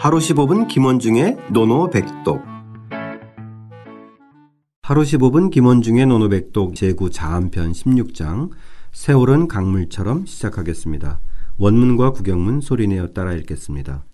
하루 15분 김원중의 노노백독 하루 15분 김원중의 노노백독 제9 자한편 16장 세월은 강물처럼 시작하겠습니다. 원문과 구경문 소리내어 따라 읽겠습니다.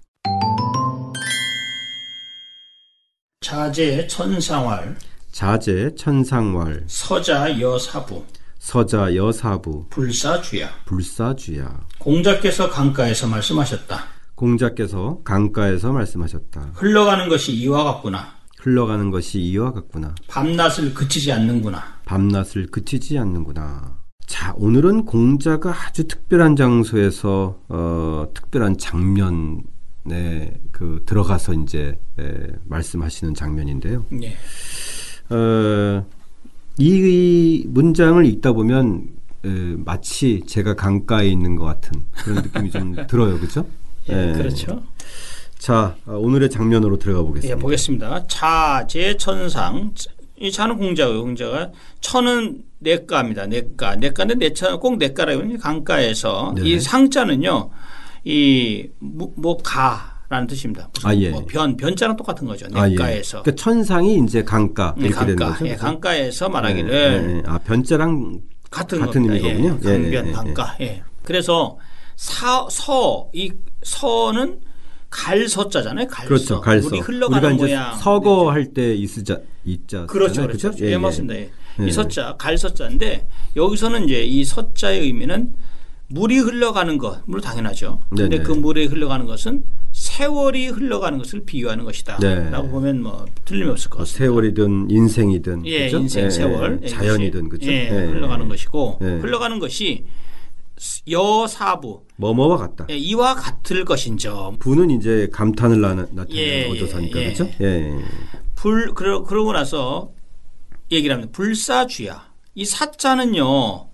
자제 천상활 자제 천상왈 서자 여사부 서자 여사부 불사주야 불사주야 공자께서 강가에서 말씀하셨다. 공자께서 강가에서 말씀하셨다. 흘러가는 것이 이와 같구나. 흘러가는 것이 이와 같구나. 밤낮을 그치지 않는구나. 밤낮을 그치지 않는구나. 자, 오늘은 공자가 아주 특별한 장소에서 어, 특별한 장면에 그 들어가서 이제 에, 말씀하시는 장면인데요. 예. 어, 이 문장을 읽다 보면 에, 마치 제가 강가에 있는 것 같은 그런 느낌이 좀 들어요, 그렇죠? 예, 그렇죠. 자, 어, 오늘의 장면으로 들어가 예, 보겠습니다. 보겠습니다. 자 제 천상 이 자는 공자고요. 공자가 천은 내가입니다. 내가. 내가인데 내천 꼭 내가라고 하는 강가에서 네. 이 상자는요. 이뭐 가라는 뜻입니다. 무슨 아, 예. 뭐 변, 변자랑 똑같은 거죠. 아, 예. 내가에서. 그러니까 천상이 이제 강가 예, 이렇게 되는 강가. 거죠. 예? 강가에서 말하기를 네, 네. 아 변자랑 같은, 같은 겁니다. 의미거든요. 예, 예, 강변 예, 예, 강가. 예. 그래서 사, 서, 이 서는 갈서자잖아요. 갈서. 그렇죠. 갈서. 물이 흘러가는 우리가 이제 모양. 서거 할 때 이스자 이자 그렇죠, 쓰잖아요. 그렇죠. 그죠? 예, 예, 맞습니다. 예. 예. 이 서자, 갈서자인데 여기서는 이제 이 서자의 의미는 물이 흘러가는 것, 물 당연하죠. 근데 네네. 그 물이 흘러가는 것은 세월이 흘러가는 것을 비유하는 것이다. 네. 라고 보면 뭐 틀림없을 것뭐 같습니다. 세월이든 인생이든 예, 그죠? 인생, 예, 세월, 예, 예, 자연이든? 예, 예, 흘러가는 것이고 예. 흘러가는 것이 여사부 뭐뭐와 같다. 예, 이와 같을 것인점. 부는 이제 감탄을 나, 나타내는 예, 어조사니까 예, 그렇죠? 예. 불 그러, 그러고 나서 얘기를 합니다. 불사주야. 이 사자는요.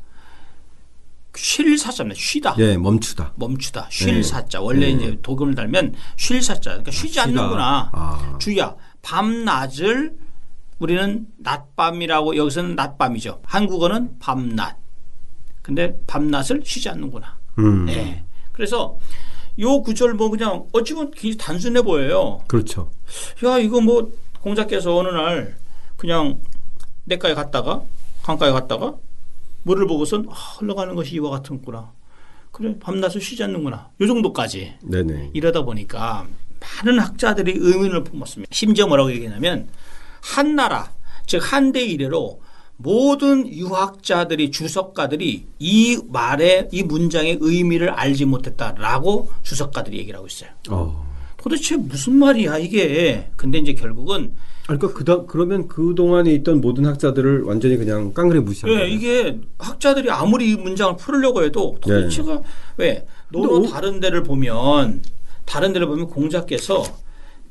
쉴 사자입니다. 쉬다. 예, 멈추다. 멈추다. 쉴 예. 사자. 원래 예. 이제 도금을 달면 쉴 사자. 그러니까 쉬지 쉬다. 않는구나. 아. 주야. 밤낮을 우리는 낮밤이라고 여기서는 낮밤이죠. 한국어는 밤낮. 근데 밤낮을 쉬지 않는구나. 음. 예. 그래서 요 구절 뭐 그냥 어찌 보면 굉장히 단순해 보여요. 그렇죠. 야 이거 뭐 공자께서 어느 날 그냥 내가에 갔다가 강가에 갔다가 물을 보고선 아, 흘러가는 것이 이와 같은구나. 그래 밤낮을 쉬지 않는구나. 요 정도까지 네, 네. 이러다 보니까 많은 학자들이 의문을 품었습니다. 심지어 뭐라고 얘기하냐면 한 나라 즉 한대 이래로 모든 유학자들이 주석가들이 이 말의 이 문장의 의미를 알지 못했다라고 주석가들이 얘기를 하고 있어요. 어. 도대체 무슨 말이야 이게? 근데 이제 결국은 아, 그러니까 그다 그러면 그 동안에 있던 모든 학자들을 완전히 그냥 깡그리 무시한 예, 거예요. 이게 학자들이 아무리 이 문장을 풀으려고 해도 도대체가 왜 네. 근데 오- 다른 데를 보면 다른 데를 보면 공자께서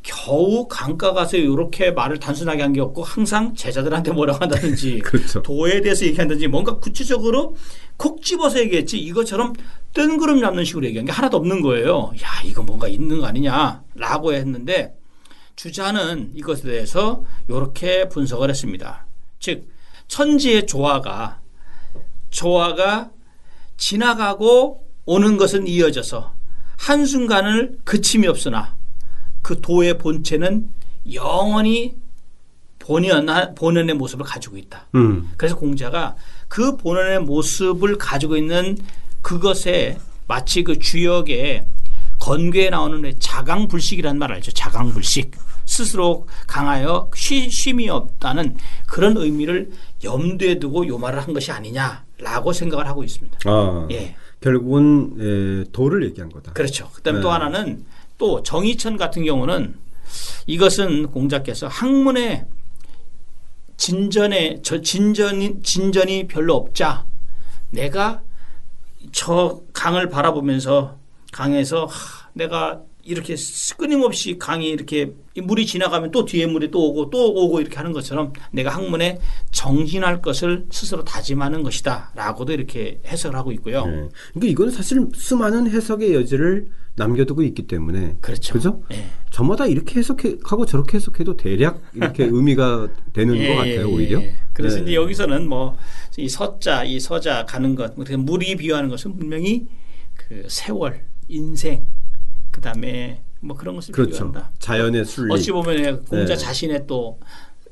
겨우 강가 가서 이렇게 말을 단순하게 한 게 없고 항상 제자들한테 뭐라고 한다든지 그렇죠. 도에 대해서 얘기한다든지 뭔가 구체적으로 콕 집어서 얘기했지 이것처럼 뜬구름 잡는 식으로 얘기한 게 하나도 없는 거예요. 야 이거 뭔가 있는 거 아니냐라고 했는데 주자는 이것에 대해서 이렇게 분석을 했습니다. 즉 천지의 조화가 조화가 지나가고 오는 것은 이어져서 한순간을 그침이 없으나 그 도의 본체는 영원히 본연, 본연의 모습을 가지고 있다. 음. 그래서 공자가 그 본연의 모습을 가지고 있는 그것에 마치 그 주역에 건괴에 나오는 왜 자강불식이라는 말 알죠? 자강불식. 스스로 강하여 쉬, 쉼이 없다는 그런 의미를 염두에 두고 요 말을 한 것이 아니냐라고 생각을 하고 있습니다. 아. 예. 결국은 에, 도를 얘기한 거다. 그렇죠. 그다음에 네. 또 하나는 또 정의천 같은 경우는 이것은 공자께서 학문의 진전에 저 진전이 진전이 별로 없자 내가 저 강을 바라보면서 강에서 하, 내가 이렇게 끊임없이 강이 이렇게 이 물이 지나가면 또 뒤에 물이 또 오고 또 오고 이렇게 하는 것처럼 내가 학문에 정진할 것을 스스로 다짐하는 것이다 라고도 이렇게 해석을 하고 있고요. 예. 그러니까 이거는 사실 수많은 해석의 여지를 남겨두고 있기 때문에 그렇죠. 그죠? 예. 저마다 이렇게 해석하고 저렇게 해석해도 대략 이렇게 의미가 되는 것 같아요 오히려. 그래서 네. 이제 여기서는 뭐 이 서자, 이 서자 가는 것, 뭐 물이 비유하는 것은 분명히 그 세월, 인생, 그 다음에 뭐 그런 것을 그렇죠. 비교한다. 자연의 순리. 어찌 보면 공자 네. 자신의 또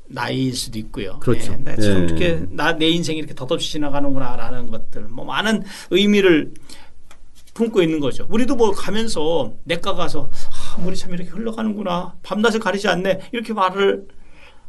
나이일 수도 있고요. 그렇죠. 네, 나참 예. 이렇게 나 내 인생이 이렇게 덧없이 지나가는구나라는 것들, 뭐 많은 의미를 품고 있는 거죠. 우리도 뭐 가면서 내과 가서 아, 물이 참 이렇게 흘러가는구나, 밤낮을 가리지 않네 이렇게 말을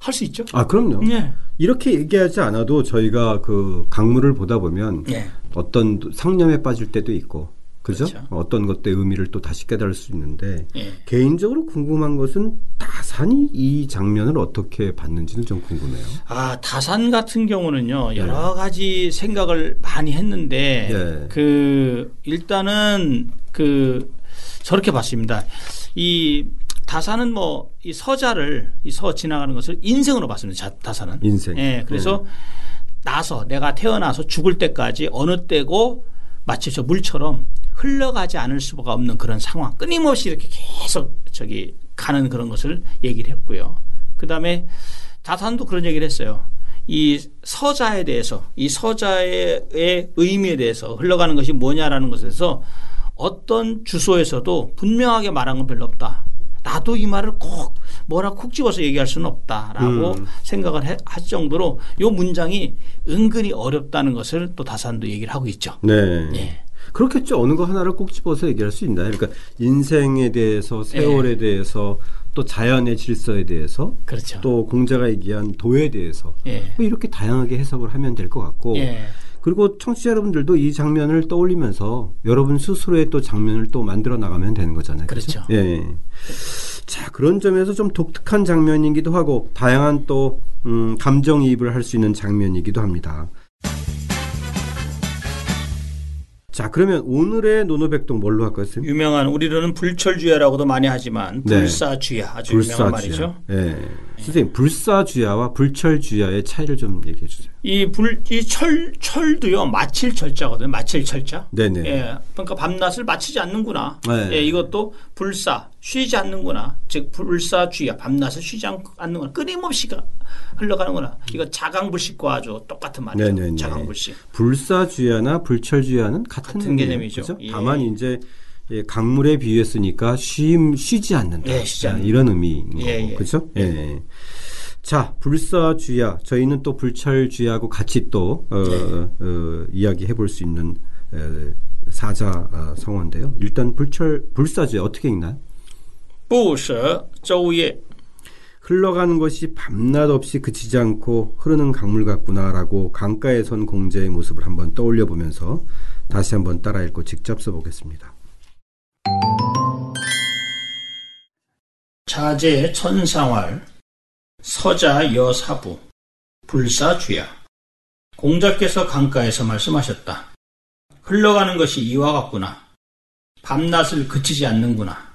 할 수 있죠. 아 그럼요. 예, 이렇게 얘기하지 않아도 저희가 그 강물을 보다 보면 예, 어떤 상념에 빠질 때도 있고, 그죠? 그렇죠. 어떤 것들의 의미를 또 다시 깨달을 수 있는데 예. 개인적으로 궁금한 것은 다산이 이 장면을 어떻게 봤는지는 좀 궁금해요. 아 다산 같은 경우는요 여러 가지 생각을 많이 했는데 네. 그 일단은 그 저렇게 봤습니다. 이 다산은 뭐이 서자를 이 서 지나가는 것을 인생으로 봤습니다. 자- 다산은. 인생. 예, 그래서 나서 내가 태어나서 죽을 때까지 어느 때고 마치 저 물처럼 흘러가지 않을 수가 없는 그런 상황. 끊임없이 이렇게 계속 저기 가는 그런 것을 얘기를 했고요. 그 다음에 다산도 그런 얘기를 했어요. 이 서자에 대해서, 이 서자의 의 의미에 대해서 흘러가는 것이 뭐냐라는 것에서 어떤 주소에서도 분명하게 말한 건 별로 없다. 나도 이 말을 꼭 뭐라 콕 집어서 얘기할 수는 없다라고 음. 생각을 해- 할 정도로 요 문장이 은근히 어렵다는 것을 또 다산도 얘기를 하고 있죠. 네. 예. 그렇겠죠. 어느 거 하나를 꼭 집어서 얘기할 수 있나요? 그러니까 인생에 대해서, 세월에 대해서, 또 자연의 질서에 대해서, 그렇죠. 또 공자가 얘기한 도에 대해서 예. 뭐 이렇게 다양하게 해석을 하면 될 것 같고 예. 그리고 청취자 여러분들도 이 장면을 떠올리면서 여러분 스스로의 또 장면을 또 만들어 나가면 되는 거잖아요. 그렇죠. 예. 자 그런 점에서 좀 독특한 장면이기도 하고 다양한 또 음, 감정이입을 할 수 있는 장면이기도 합니다. 자 그러면 오늘의 노노백동 뭘로 할까요? 선생님? 유명한 우리로는 불철주야라고도 많이 하지만 네. 불사주야 아주 유명한 말이죠. 예. 선생님 불사주야와 불철주야의 차이를 좀 얘기해 주세요. 이불이철 철도요 마칠 철자거든요. 마칠 철자. 네네. 예, 그러니까 밤낮을 마치지 않는구나. 네. 예, 이것도 불사 쉬지 않는구나. 즉 불사주야 밤낮을 쉬지 않- 않는구나. 끊임없이 가- 흘러가는구나. 이거 자강불식과 아주 똑같은 말이죠. 네네네. 자강불식. 불사주야나 불철주야는 같은, 같은. 개념이죠. 그죠? 예. 다만 이제 예, 강물에 비유했으니까 쉼 쉬지 않는다. 예, 쉬지 아, 않는다. 이런 의미인 예, 거고. 예, 그렇죠? 예. 그렇죠? 예. 예. 자, 불사주야. 저희는 또 불철주야하고 같이 또 어, 네. 어, 이야기해 볼 수 있는 에, 사자 어, 성어인데요. 일단 불철 불사주야 어떻게 읽나요? 부서조예 흘러가는 것이 밤낮 없이 그치지 않고 흐르는 강물 같구나라고 강가에 선 공자의 모습을 한번 떠올려 보면서 다시 한번 따라 읽고 직접 써보겠습니다. 자제 천상활 서자 여사부 불사주야 공자께서 강가에서 말씀하셨다. 흘러가는 것이 이와 같구나. 밤낮을 그치지 않는구나.